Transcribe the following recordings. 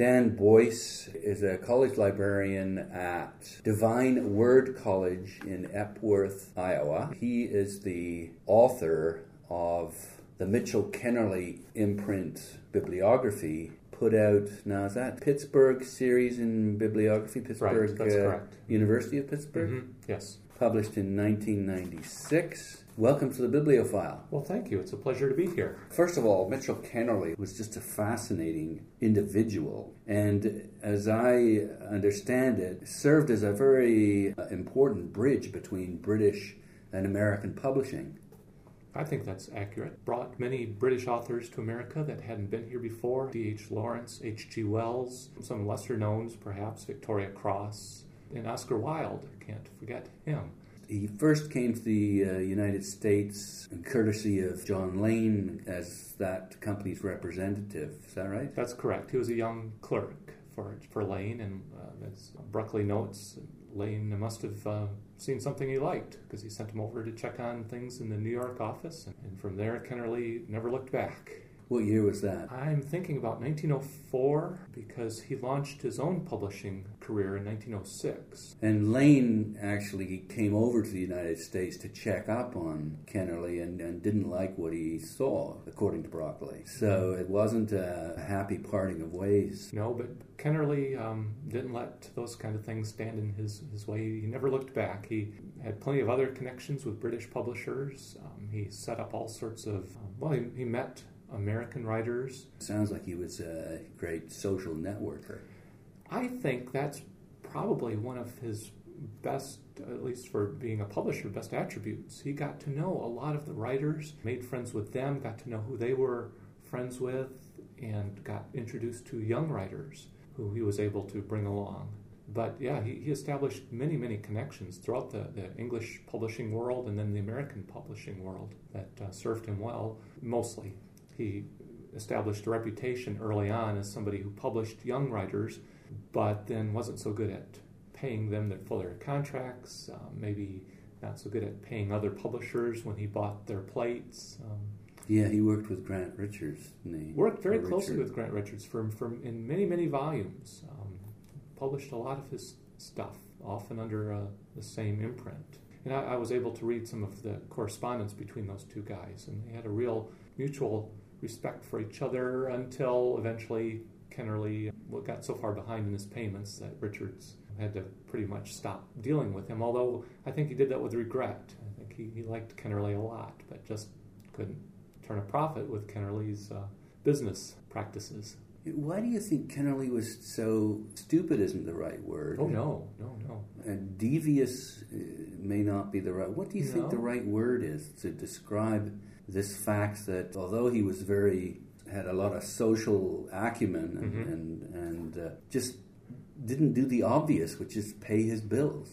Dan Boice is a college librarian at Divine Word College in Epworth, Iowa. He is the author of the Mitchell Kennerley imprint bibliography put out now is that Pittsburgh series in bibliography Pittsburgh Right, that's uh, correct. University of Pittsburgh Mhm, Yes. published in 1996 welcome to the bibliophile Well, thank you. It's a pleasure to be here. First of all, Mitchell Kennerley was just a fascinating individual, and as I understand it, served as a very uh, important bridge between British and American publishing. I think that's accurate. Brought many British authors to America that hadn't been here before. D.H. Lawrence, H.G. Wells, some lesser knowns, perhaps Victoria Cross, and Oscar Wilde. Can't forget him. He first came to the uh, United States courtesy of John Lane as that company's representative. Is that right? That's correct. He was a young clerk for for Lane, and uh, as Bruccoli notes, Lane must have uh, seen something he liked because he sent him over to check on things in the New York office, and, and from there, Kennerley never looked back. What year was that? I'm thinking about 1904 because he launched his own publishing career in 1906. And Lane actually came over to the United States to check up on Kennerley and, and didn't like what he saw, according to Bruccoli. So it wasn't a happy parting of ways. No, but Kennerley um, didn't let those kind of things stand in his, his way. He never looked back. He had plenty of other connections with British publishers. Um, he set up all sorts of, um, well, he, he met American writers. Sounds like he was a great social networker. I think that's probably one of his best, at least for being a publisher, best attributes. He got to know a lot of the writers, made friends with them, got to know who they were friends with, and got introduced to young writers who he was able to bring along. But yeah, he, he established many, many connections throughout the, the English publishing world and then the American publishing world that uh, served him well, mostly. He established a reputation early on as somebody who published young writers, but then wasn't so good at paying them their, for their contracts, um, maybe not so good at paying other publishers when he bought their plates. Um, Yeah, he worked with Grant Richards. he? worked very closely Richard. with Grant Richards for, for in many many volumes. Um, published a lot of his stuff, often under uh, the same imprint. And I, I was able to read some of the correspondence between those two guys, and they had a real mutual respect for each other until eventually Kennerley got so far behind in his payments that Richards had to pretty much stop dealing with him. Although I think he did that with regret. I think he, he liked Kennerley a lot, but just couldn't turn a profit with Kennerley's uh, business practices. Why do you think Kennerley was so stupid? Isn't the right word? Oh no, no, no. And devious uh, may not be the right. What do you think the right word is to describe this fact that although he was very had a lot of social acumen and Mhm. and, and uh, just didn't do the obvious, which is pay his bills.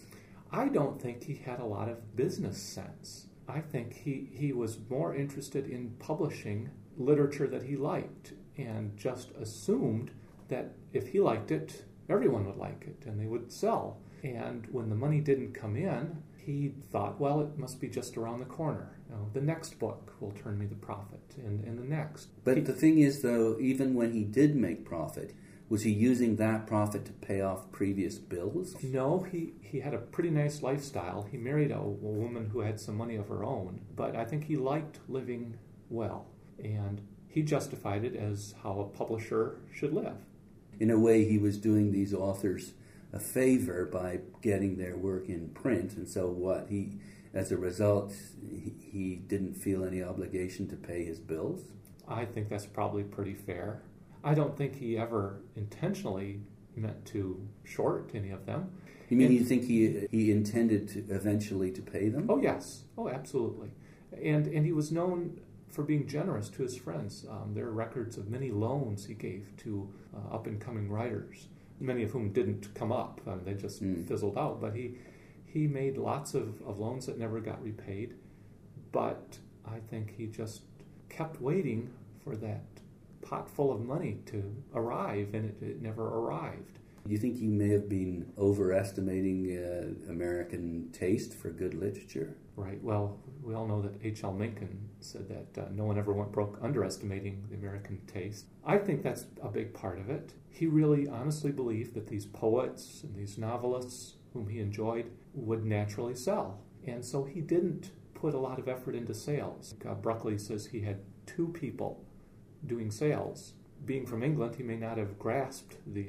I don't think he had a lot of business sense. I think he, he was more interested in publishing literature that he liked and just assumed that if he liked it, everyone would like it and they would sell. And when the money didn't come in, he thought, well, it must be just around the corner. You know, the next book will turn me the profit, and, and the next. But He- the thing is, though, even when he did make profit, was he using that profit to pay off previous bills? No, he, he had a pretty nice lifestyle. He married a, a woman who had some money of her own, but I think he liked living well, and he justified it as how a publisher should live. In a way, he was doing these authors a favor by getting their work in print, and so what he, as a result, he, he didn't feel any obligation to pay his bills. I think that's probably pretty fair. I don't think he ever intentionally meant to short any of them. You mean And- you think he he intended to eventually to pay them? Oh yes, oh absolutely, and and he was known for being generous to his friends. Um, there are records of many loans he gave to uh, up and coming writers, many of whom didn't come up; um, they just Mm. fizzled out. But he he made lots of, of loans that never got repaid. But I think he just kept waiting for that pot full of money to arrive, and it, it never arrived. Do you think he may have been overestimating uh, American taste for good literature? Right. Well, we all know that H.L. Mencken said that uh, no one ever went broke underestimating the American taste. I think that's a big part of it. He really honestly believed that these poets and these novelists whom he enjoyed would naturally sell. And so he didn't put a lot of effort into sales. Uh, Bruccoli says he had two people doing sales. Being from England, he may not have grasped the,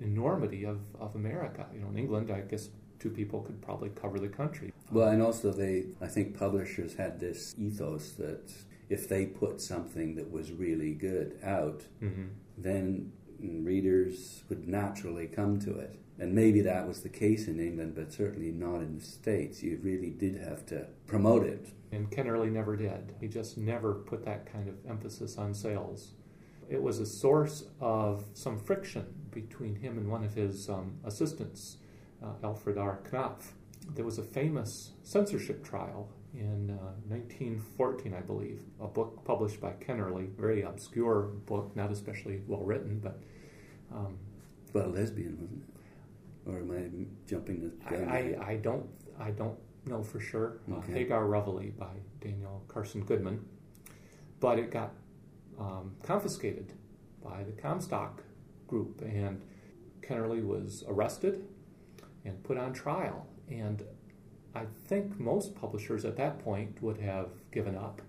the enormity of, of America. You know, in England, I guess two people could probably cover the country. Well, and also they, I think publishers had this ethos that if they put something that was really good out, mm-hmm. then readers would naturally come to it. And maybe that was the case in England, but certainly not in the States. You really did have to promote it. And Kennerley never did. He just never put that kind of emphasis on sales. It was a source of some friction between him and one of his um, assistants, uh, Alfred R. Knopf. There was a famous censorship trial in uh, 1914, I believe, a book published by Kennerley, very obscure book, not especially well written, but. Um, about a lesbian, wasn't it? Or am I jumping the gun? I, I, I don't I don't know for sure. Uh, okay. Uh, Hagar Revelly by Daniel Carson Goodman, but it got um, confiscated by the Comstock group, and Kennerley was arrested and put on trial. And I think most publishers at that point would have given up,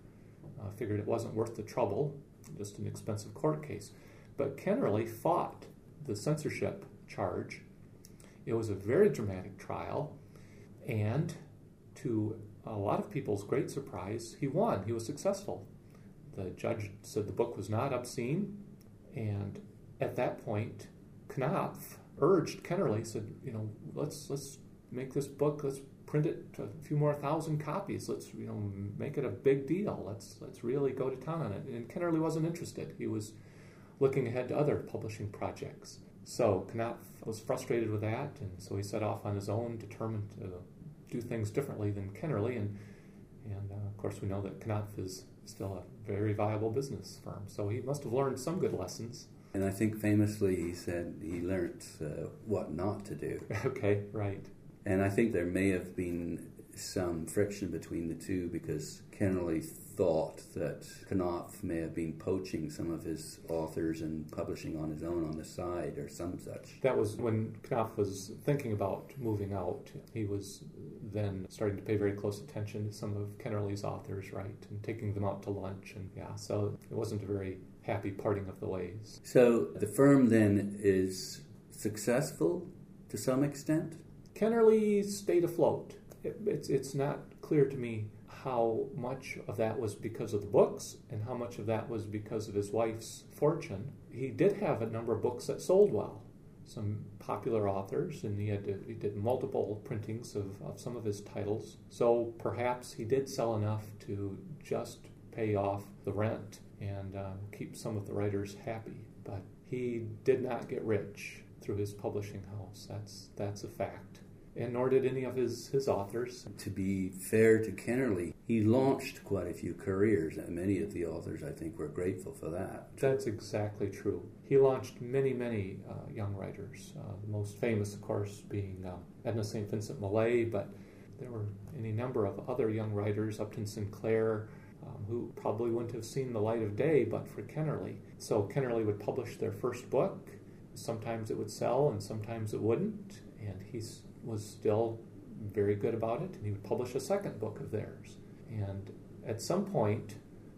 uh, figured it wasn't worth the trouble, just an expensive court case. But Kennerley fought the censorship charge it was a very dramatic trial, and to a lot of people's great surprise, he won. He was successful. The judge said the book was not obscene, and at that point, Knopf urged Kennerley, said, you know, let's let's make this book, let's print it to a few more thousand copies. Let's you know make it a big deal. Let's let's really go to town on it. And Kennerley wasn't interested. He was looking ahead to other publishing projects. So Knopf was frustrated with that, and so he set off on his own, determined to do things differently than Kennerley. And, and uh, of course, we know that Knopf is still a very viable business firm. So he must have learned some good lessons. And I think famously he said he learned uh, what not to do. okay, right. And I think there may have been some friction between the two because Kennerley thought that Knopf may have been poaching some of his authors and publishing on his own on the side or some such. That was when Knopf was thinking about moving out. He was then starting to pay very close attention to some of Kennerley's authors, right, and taking them out to lunch. And yeah, so it wasn't a very happy parting of the ways. So the firm then is successful to some extent? Kennerley stayed afloat. It, it's, it's not clear to me how much of that was because of the books and how much of that was because of his wife's fortune. He did have a number of books that sold well, some popular authors, and he, had to, he did multiple printings of, of some of his titles. So perhaps he did sell enough to just pay off the rent and uh, keep some of the writers happy. But he did not get rich through his publishing house. That's that's a fact and nor did any of his, his authors. To be fair to Kennerley, he launched quite a few careers, and many of the authors, I think, were grateful for that. That's exactly true. He launched many, many uh, young writers, uh, the most famous, of course, being uh, Edna St. Vincent Millay, but there were any number of other young writers, Upton Sinclair, um, who probably wouldn't have seen the light of day but for Kennerley. So Kennerley would publish their first book. Sometimes it would sell and sometimes it wouldn't. And he was still very good about it, and he would publish a second book of theirs. And at some point,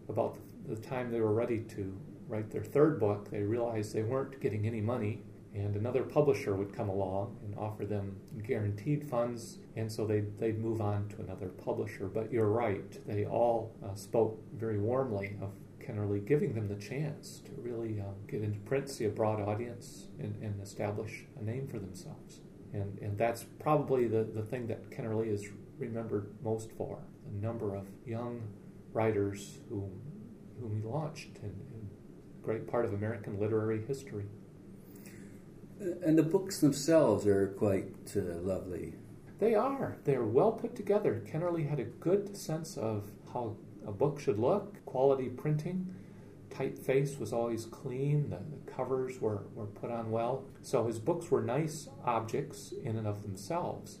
about the time they were ready to write their third book, they realized they weren't getting any money, and another publisher would come along and offer them guaranteed funds, and so they'd, they'd move on to another publisher. But you're right, they all uh, spoke very warmly of Kennerley giving them the chance to really um, get into print, see a broad audience, and, and establish a name for themselves. And, and that's probably the, the thing that Kennerley is remembered most for the number of young writers whom, whom he launched in, in great part of American literary history. And the books themselves are quite uh, lovely. They are. They're well put together. Kennerley had a good sense of how a book should look, quality printing, typeface was always clean, the, the, covers were, were put on well. So his books were nice objects in and of themselves.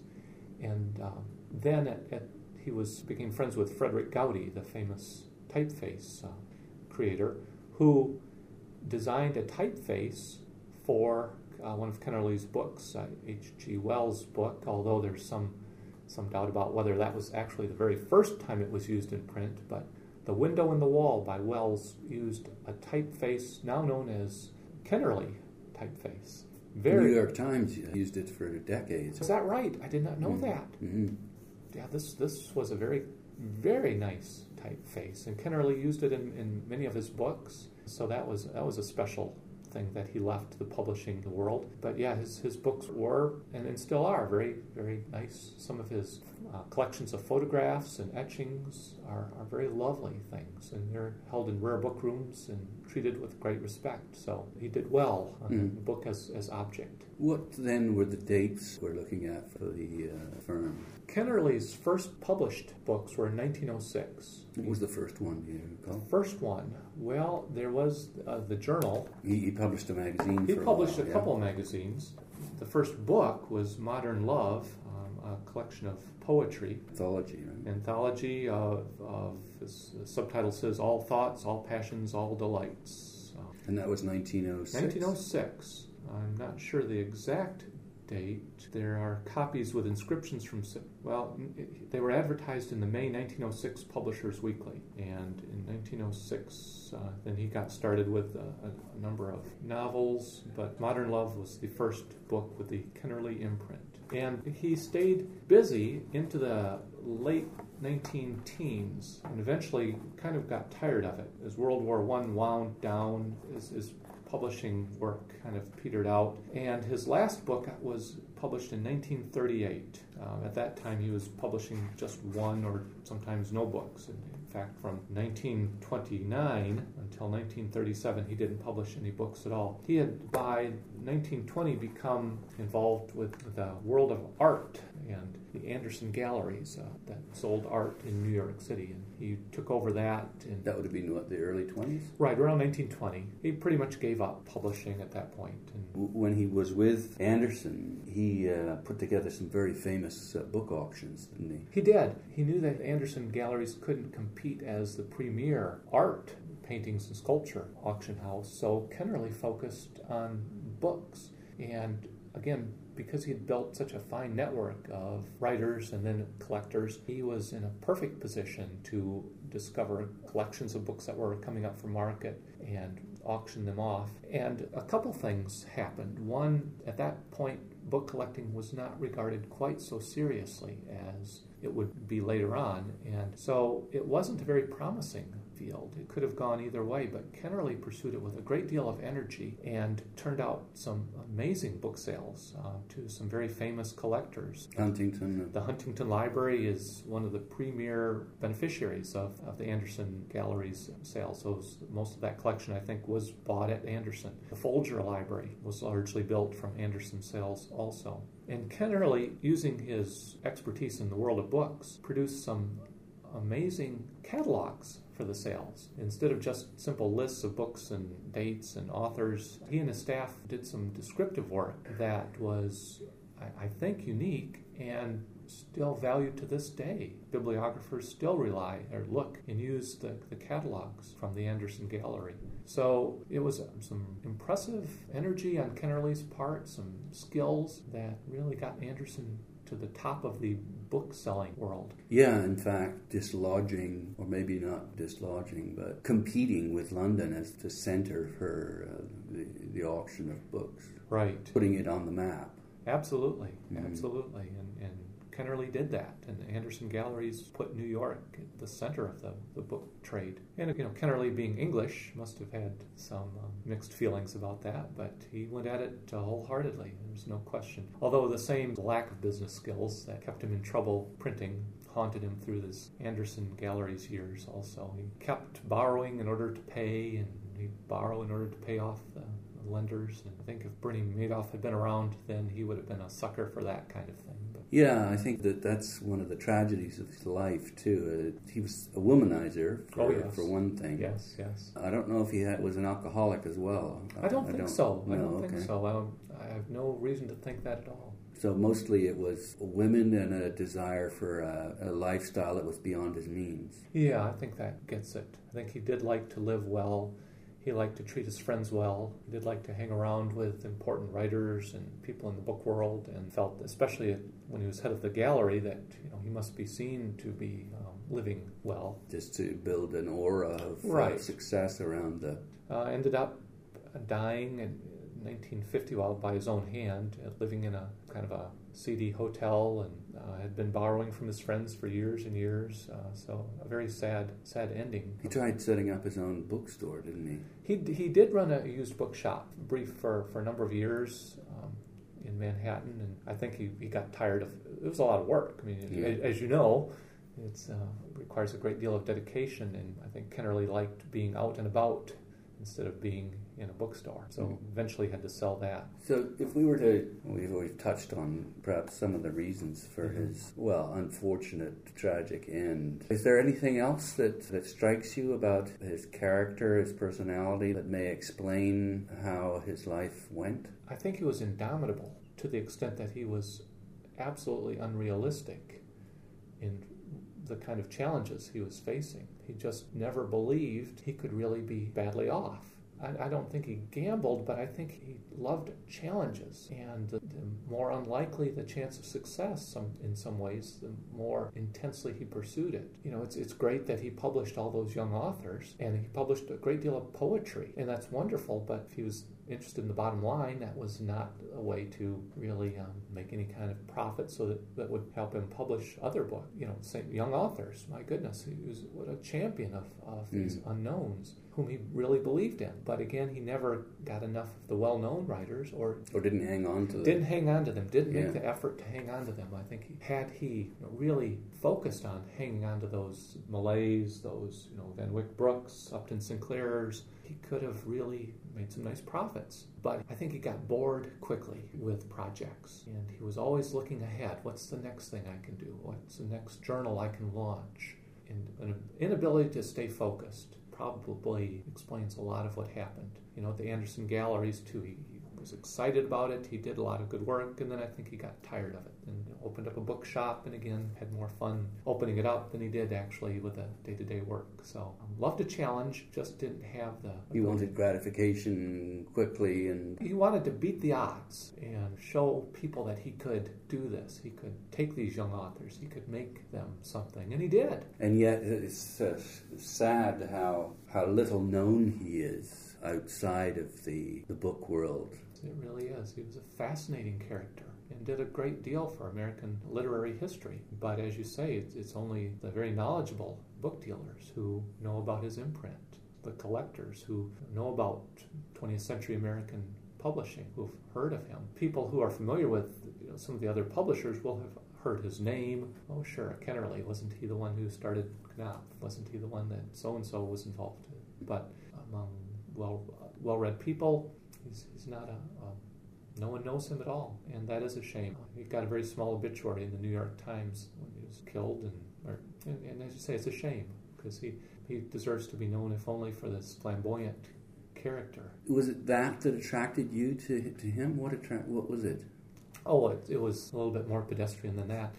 And um, then at, at, he was became friends with Frederick Goudy, the famous typeface uh, creator, who designed a typeface for uh, one of Kennerley's books, H.G. Uh, Wells' book, although there's some, some doubt about whether that was actually the very first time it was used in print. But The Window in the Wall by Wells used a typeface now known as Kennerley typeface. Very, New York Times used it for decades. Is that right? I did not know mm-hmm. that. Mm-hmm. Yeah, this this was a very very nice typeface, and Kennerley used it in, in many of his books. So that was that was a special thing that he left the publishing world. But yeah, his, his books were and, and still are very, very nice. Some of his uh, collections of photographs and etchings are, are very lovely things, and they're held in rare book rooms and treated with great respect. So he did well on mm. the book as, as object. What then were the dates we're looking at for the uh, firm? Kennerley's first published books were in 1906. What was the first one you recall? First one, well, there was uh, the journal. He, he, published a magazine. He published a, while, a couple of magazines. The first book was Modern Love, um, a collection of poetry. Anthology, right? Anthology of, of the subtitle says All Thoughts, All Passions, All Delights. and that was 1906? 1906. I'm not sure the exact date. There are copies with inscriptions from, well, they were advertised in the May 1906 Publishers Weekly. And in 1906, uh, then he got started with a, a, number of novels, but Modern Love was the first book with the Kennerley imprint. And he stayed busy into the late 19 teens and eventually kind of got tired of it as World War I wound down, his, his publishing work kind of petered out. And his last book was published in 1938. Uh, at that time, he was publishing just one or sometimes no books. Fact, from 1929 until 1937, he didn't publish any books at all. He had, by 1920, become involved with the world of art and the Anderson Galleries uh, that sold art in New York City, and he took over that. And that would have been what the early twenties, right around 1920. He pretty much gave up publishing at that point. And when he was with Anderson, he uh, put together some very famous uh, book auctions, didn't he? He did. He knew that Anderson Galleries couldn't compete as the premier art paintings and sculpture auction house, so Kennerley focused on books and again because he had built such a fine network of writers and then collectors, he was in a perfect position to discover collections of books that were coming up for market and auction them off. And a couple things happened. One, at that point, book collecting was not regarded quite so seriously as it would be later on. And so it wasn't very promising field. It could have gone either way, but Kennerley pursued it with a great deal of energy and turned out some amazing book sales uh, to some very famous collectors. Huntington. The Huntington Library is one of the premier beneficiaries of, of the Anderson Gallery's sales. So most of that collection, I think, was bought at Anderson. The Folger Library was largely built from Anderson sales also. And Kennerley, using his expertise in the world of books, produced some amazing catalogs for the sales. Instead of just simple lists of books and dates and authors, he and his staff did some descriptive work that was, I, think, unique and still valued to this day. Bibliographers still rely or look and use the, the catalogs from the Anderson Gallery. So it was some impressive energy on Kennerley's part, some skills that really got Anderson to the top of the book selling world. Yeah, in fact, dislodging, or maybe not dislodging, but competing with London as the center for uh, the, the auction of books. Right. Putting it on the map. Absolutely, mm-hmm. absolutely. And, Kennerley did that, and the Anderson Galleries put New York at the center of the, the book trade. And you know, Kennerley being English must have had some uh, mixed feelings about that, but he went at it uh, wholeheartedly. There's no question. Although the same lack of business skills that kept him in trouble printing haunted him through his Anderson Galleries years. Also, he kept borrowing in order to pay, and he borrowed in order to pay off the lenders. And I think if Bernie Madoff had been around, then he would have been a sucker for that kind of thing. Yeah, I think that that's one of the tragedies of his life too. Uh, he was a womanizer for, Oh, yes. for one thing. yes, yes. I don't know if he had, was an alcoholic as well. I don't think so. I no, don't think okay. so. I, don't, I have no reason to think that at all. So mostly it was women and a desire for a, a lifestyle that was beyond his means. Yeah, I think that gets it. I think he did like to live well. He liked to treat his friends well. He did like to hang around with important writers and people in the book world, and felt, especially when he was head of the gallery, that you know he must be seen to be um, living well. just to build an aura of uh, success around the. Uh, ended up dying in 1950 while by his own hand, uh, living in a kind of a seedy hotel, and uh, had been borrowing from his friends for years and years. Uh, so a very sad, sad ending. He tried setting up his own bookstore, didn't he? He, he did run a used bookshop, brief for, for a number of years um, in Manhattan, and I think he, he got tired of it was a lot of work. I mean, Yeah. as, as you know, it's uh, requires a great deal of dedication, and I think Kennerley liked being out and about instead of being in a bookstore. So Mhm. eventually had to sell that. So, if we were to, we've always touched on perhaps some of the reasons for Mhm. his, well, unfortunate, tragic end. Is there anything else that, that strikes you about his character, his personality, that may explain how his life went? I think he was indomitable to the extent that he was absolutely unrealistic in the kind of challenges he was facing. He just never believed he could really be badly off. I, I don't think he gambled, but I think he loved challenges. And the, the more unlikely the chance of success some, in some ways, the more intensely he pursued it. You know, it's, it's great that he published all those young authors and he published a great deal of poetry, and that's wonderful, but if he was interested in the bottom line, that was not a way to really um, make any kind of profit so that, that would help him publish other books. You know, say, young authors, my goodness, he was what a champion of, of these Mm. unknowns whom he really believed in. But again, he never got enough of the well known writers or Or didn't hang on to them? didn't hang on to them, didn't Yeah. make the effort to hang on to them. I think he, had he really focused on hanging on to those Millays, those you know Van Wyck Brooks, Upton Sinclairs, he could have really made some nice profits. But I think he got bored quickly with projects, and he was always looking ahead. What's the next thing I can do? What's the next journal I can launch? And an inability to stay focused probably explains a lot of what happened. You know, at the Anderson Galleries too. He, was excited about it. He did a lot of good work, and then I think he got tired of it and opened up a bookshop. And again, had more fun opening it up than he did actually with the day-to-day work. So, um, loved a challenge, just didn't have the. He wanted gratification quickly and He wanted to beat the odds and show people that he could do this. He could take these young authors. He could make them something, and he did. And yet, it's uh, sad how how little known he is outside of the the book world. It really is. He was a fascinating character and did a great deal for American literary history. But as you say, it's, it's only the very knowledgeable book dealers who know about his imprint, the collectors who know about 20th century American publishing, who've heard of him. People who are familiar with you know, some of the other publishers will have heard his name. Oh, sure, Kennerley. Wasn't he the one who started Knopf? Wasn't he the one that so and so was involved in? But among well well read people, he's, he's not a, a no one knows him at all, and that is a shame. He got a very small obituary in the New York Times when he was killed, and or, and, and as you say, it's a shame because he he deserves to be known if only for this flamboyant character. Was it that that attracted you to to him? What attract? What was it? Oh, it, it was a little bit more pedestrian than that.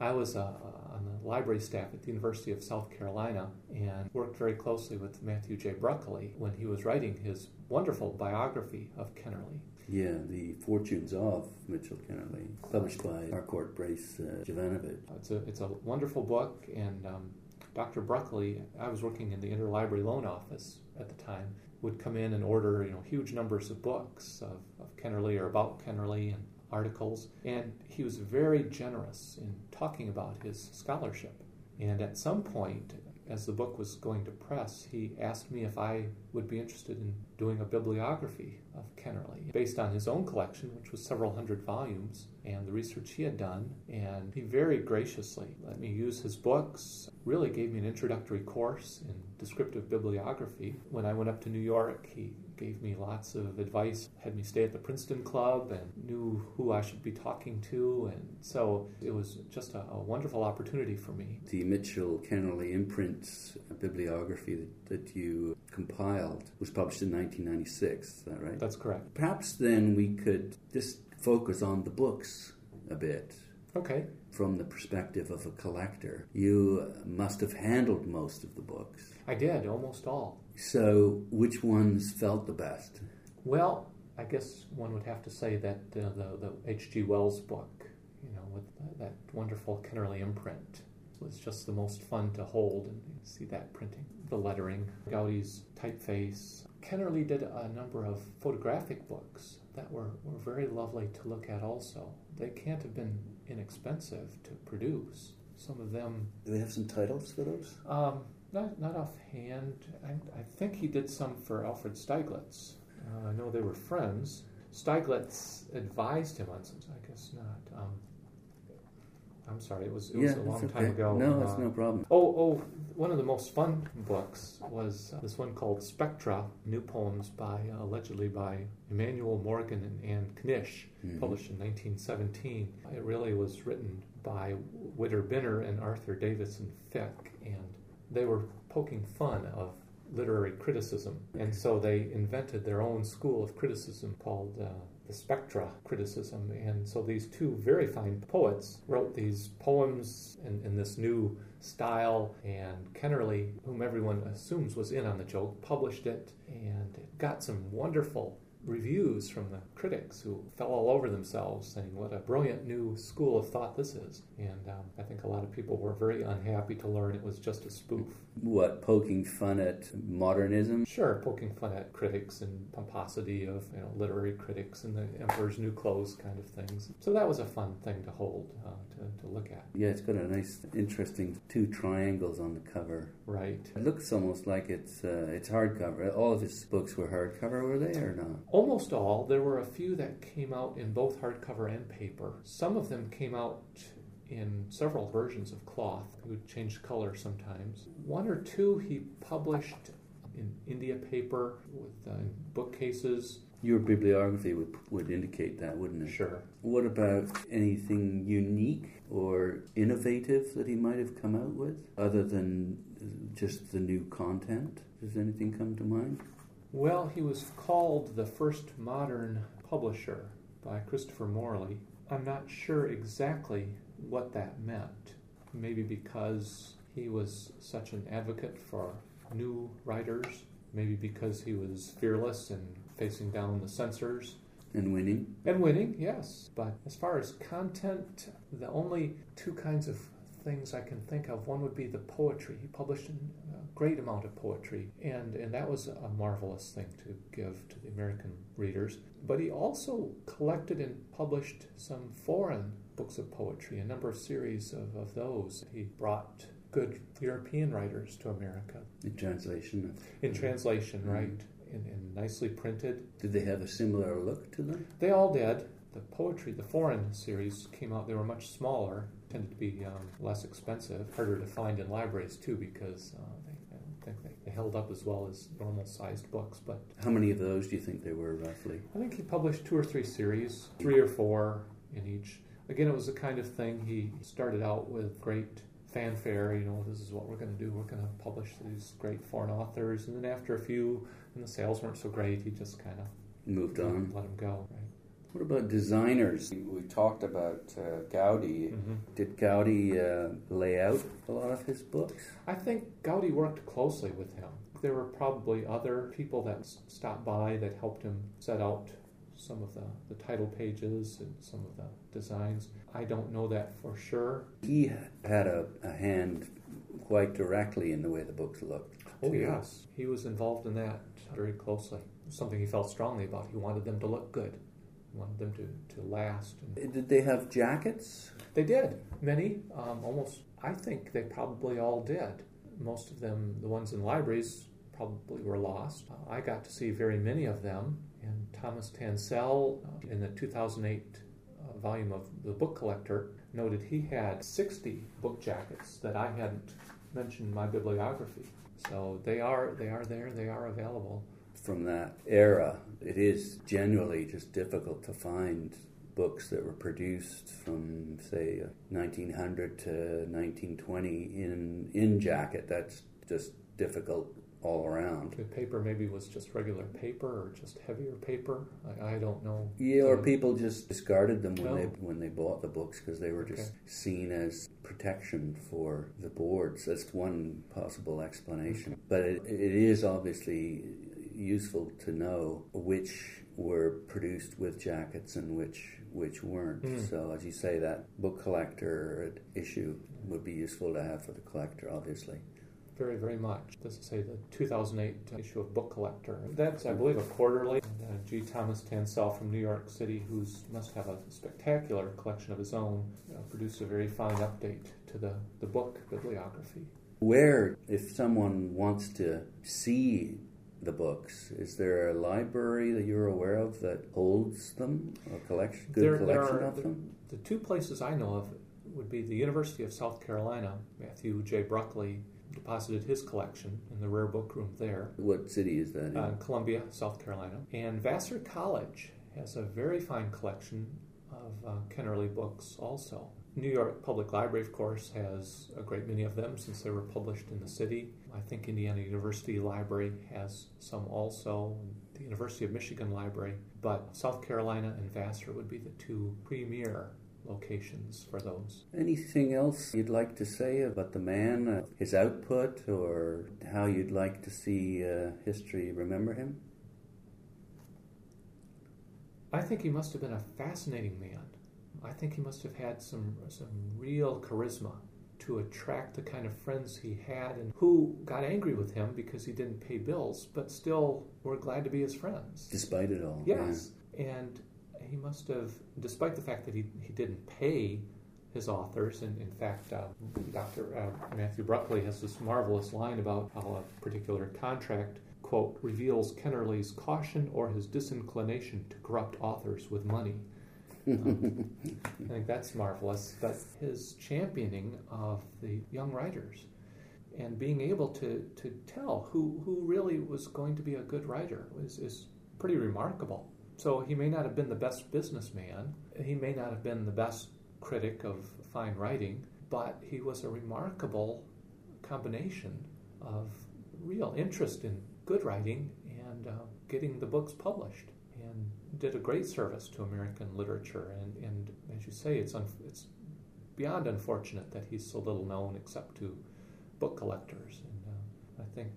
I was uh, on the library staff at the University of South Carolina and worked very closely with Matthew J. Bruccoli when he was writing his wonderful biography of Kennerley. Yeah, the Fortunes of Mitchell Kennerley, published by Harcourt Brace uh, Jovanovich. It's a, it's a wonderful book, and um, Dr. Bruccoli, I was working in the interlibrary loan office at the time, would come in and order you know huge numbers of books of, of Kennerley or about Kennerley and articles, and he was very generous in talking about his scholarship. And at some point, as the book was going to press, he asked me if I would be interested in doing a bibliography of Kennerley based on his own collection, which was several hundred volumes, and the research he had done. And he very graciously let me use his books, really gave me an introductory course in descriptive bibliography. When I went up to New York, he gave me lots of advice, had me stay at the Princeton Club, and knew who I should be talking to. And so it was just a, a wonderful opportunity for me. The Mitchell Kennerley imprints bibliography that, that you compiled was published in 1996, is that right? That's correct. Perhaps then we could just focus on the books a bit. Okay. From the perspective of a collector, you must have handled most of the books. I did, almost all. So, which ones felt the best? Well, I guess one would have to say that uh, the the H.G. Wells book, you know, with that wonderful Kennerley imprint, was just the most fun to hold and see that printing, the lettering, Goudy's typeface. Kennerly did a number of photographic books that were, were very lovely to look at also. They can't have been inexpensive to produce. Some of them. Do they have some titles for those? Um, not, not offhand. I, I think he did some for Alfred Stieglitz. Uh, I know they were friends. Stieglitz advised him on some, I guess not. Um, I'm sorry, it was, it was yeah, a long okay. time ago. No, uh, it's no problem. Oh, oh, one of the most fun books was uh, this one called Spectra, New Poems by, uh, allegedly by Emmanuel Morgan and Anne Knish, Mhm. published in 1917. It really was written by Witter Bynner and Arthur Davison Ficke, and they were poking fun of literary criticism. And so they invented their own school of criticism called uh, the Spectra criticism. And so these two very fine poets wrote these poems in, in this new style. And Kennerley, whom everyone assumes was in on the joke, published it and it got some wonderful reviews from the critics who fell all over themselves saying what a brilliant new school of thought this is. And um, I think a lot of people were very unhappy to learn it was just a spoof. What, poking fun at modernism? Sure, poking fun at critics and pomposity of you know literary critics and the emperor's new clothes kind of things. So that was a fun thing to hold uh, to, to look at. Yeah, it's got a nice, interesting two triangles on the cover. Right. It looks almost like it's uh, it's hardcover. All of his books were hardcover, were they, or not? Almost all. There were a few that came out in both hardcover and paper. Some of them came out in several versions of cloth. It would change color sometimes. One or two he published in India paper with uh, bookcases. Your bibliography would, would indicate that, wouldn't it? Sure. What about anything unique or innovative that he might have come out with, other than just the new content? Does anything come to mind? Well, he was called the first modern publisher by Christopher Morley. I'm not sure exactly what that meant. Maybe because he was such an advocate for new writers, maybe because he was fearless in facing down the censors. And winning? And winning, yes. But as far as content, the only two kinds of things I can think of one would be the poetry. He published a great amount of poetry, and, and that was a marvelous thing to give to the American readers. But he also collected and published some foreign books of poetry, a number of series of, of those. He brought good European writers to America. In translation? In translation, mm-hmm. right. And, and nicely printed. Did they have a similar look to them? They all did. The poetry, the foreign series came out, they were much smaller, tended to be um, less expensive, harder to find in libraries too because uh, they, I don't think they, they held up as well as normal sized books. But How many of those do you think there were roughly? I think he published two or three series, three or four in each. Again, it was the kind of thing he started out with great fanfare, you know, this is what we're going to do. We're going to publish these great foreign authors. And then after a few, and the sales weren't so great, he just kind of moved on. Let them go, right? What about designers? We talked about uh, Goudy. Mm-hmm. Did Goudy uh, lay out a lot of his books? I think Goudy worked closely with him. There were probably other people that stopped by that helped him set out some of the, the title pages and some of the designs. I don't know that for sure. He had a, a hand quite directly in the way the books looked. Oh, too. yes. He was involved in that very closely. Something he felt strongly about. He wanted them to look good, wanted them to, to last. And Did they have jackets? They did. Many. Um, almost, I think they probably all did. Most of them, the ones in libraries, probably were lost. Uh, I got to see very many of them and Thomas Tanselle, uh, in the 2008 uh, volume of The Book Collector, noted he had 60 book jackets that I hadn't mentioned in my bibliography. So they are they are there, they are available. From that era. It is generally just difficult to find books that were produced from say uh, 1900 to 1920 in in jacket. That's just difficult all around. The paper maybe was just regular paper or just heavier paper. I, I don't know. Yeah, or um, people just discarded them when Oh. they when they bought the books because they were just Okay. seen as protection for the boards. That's one possible explanation. But it, it is obviously useful to know which were produced with jackets and which which weren't. Mm. So as you say, that book collector issue would be useful to have for the collector, obviously. Very, very much. This is say the 2008 issue of Book Collector. That's, I believe, a quarterly. And, uh, G. Thomas Tanselle from New York City, who must have a spectacular collection of his own, uh, produced a very fine update to the, the book bibliography. Where, if someone wants to see the books, is there a library that you're aware of that holds them, a collection, good There- there collection are- of them? The two places I know of would be the University of South Carolina. Matthew J. Bruccoli deposited his collection in the rare book room there. What city is that in? uh, Columbia, South Carolina. And Vassar College has a very fine collection of uh, Kennerley books also. New York Public Library, of course, has a great many of them since they were published in the city. I think Indiana University Library has some also, the University of Michigan Library, but South Carolina and Vassar would be the two premier locations for those. Anything else you'd like to say about the man, uh, his output, or how you'd like to see uh, history remember him? I think he must have been a fascinating man. I think he must have had some some real charisma to attract the kind of friends he had and who got angry with him because he didn't pay bills, but still were glad to be his friends. Despite it all. Yes. And he must have, despite the fact that he, he didn't pay his authors, and in fact, uh, Dr. Uh, Matthew Bruccoli has this marvelous line about how a particular contract, quote, reveals Kennerley's caution or his disinclination to corrupt authors with money. I think that's marvelous. But his championing of the young writers and being able to, to tell who, who really was going to be a good writer is, is pretty remarkable. So he may not have been the best businessman, he may not have been the best critic of fine writing, but he was a remarkable combination of real interest in good writing and uh, getting the books published did a great service to American literature. And, and as you say, it's, un- it's beyond unfortunate that he's so little known except to book collectors. And uh, I think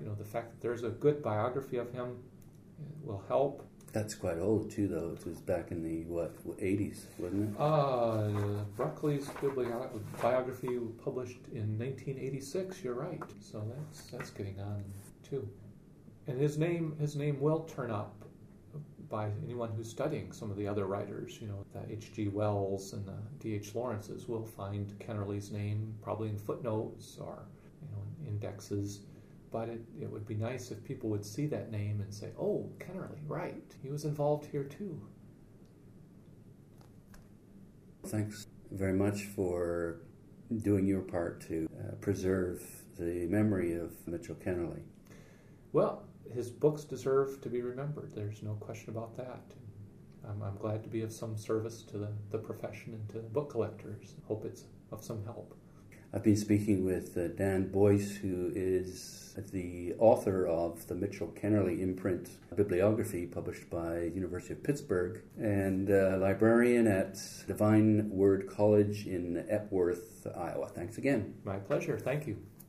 you know the fact that there's a good biography of him uh, will help. That's quite old too, though. It was back in the what eighties, wasn't it? Uh, Bruccoli's biblio- biography published in 1986. You're right. So that's that's getting on too. And his name his name will turn up by anyone who's studying some of the other writers. You know, the H.G. Wells and the D.H. Lawrence's will find Kennerley's name probably in footnotes or you know in indexes. But it, it would be nice if people would see that name and say, "Oh, Kennerley, right? He was involved here too." Thanks very much for doing your part to uh, preserve the memory of Mitchell Kennerley. Well, his books deserve to be remembered. There's no question about that. I'm, I'm glad to be of some service to the, the profession and to book collectors. Hope it's of some help. I've been speaking with uh, Dan Boice, who is the author of the Mitchell Kennerley imprint bibliography published by University of Pittsburgh and uh, librarian at Divine Word College in Epworth, Iowa. Thanks again. My pleasure. Thank you.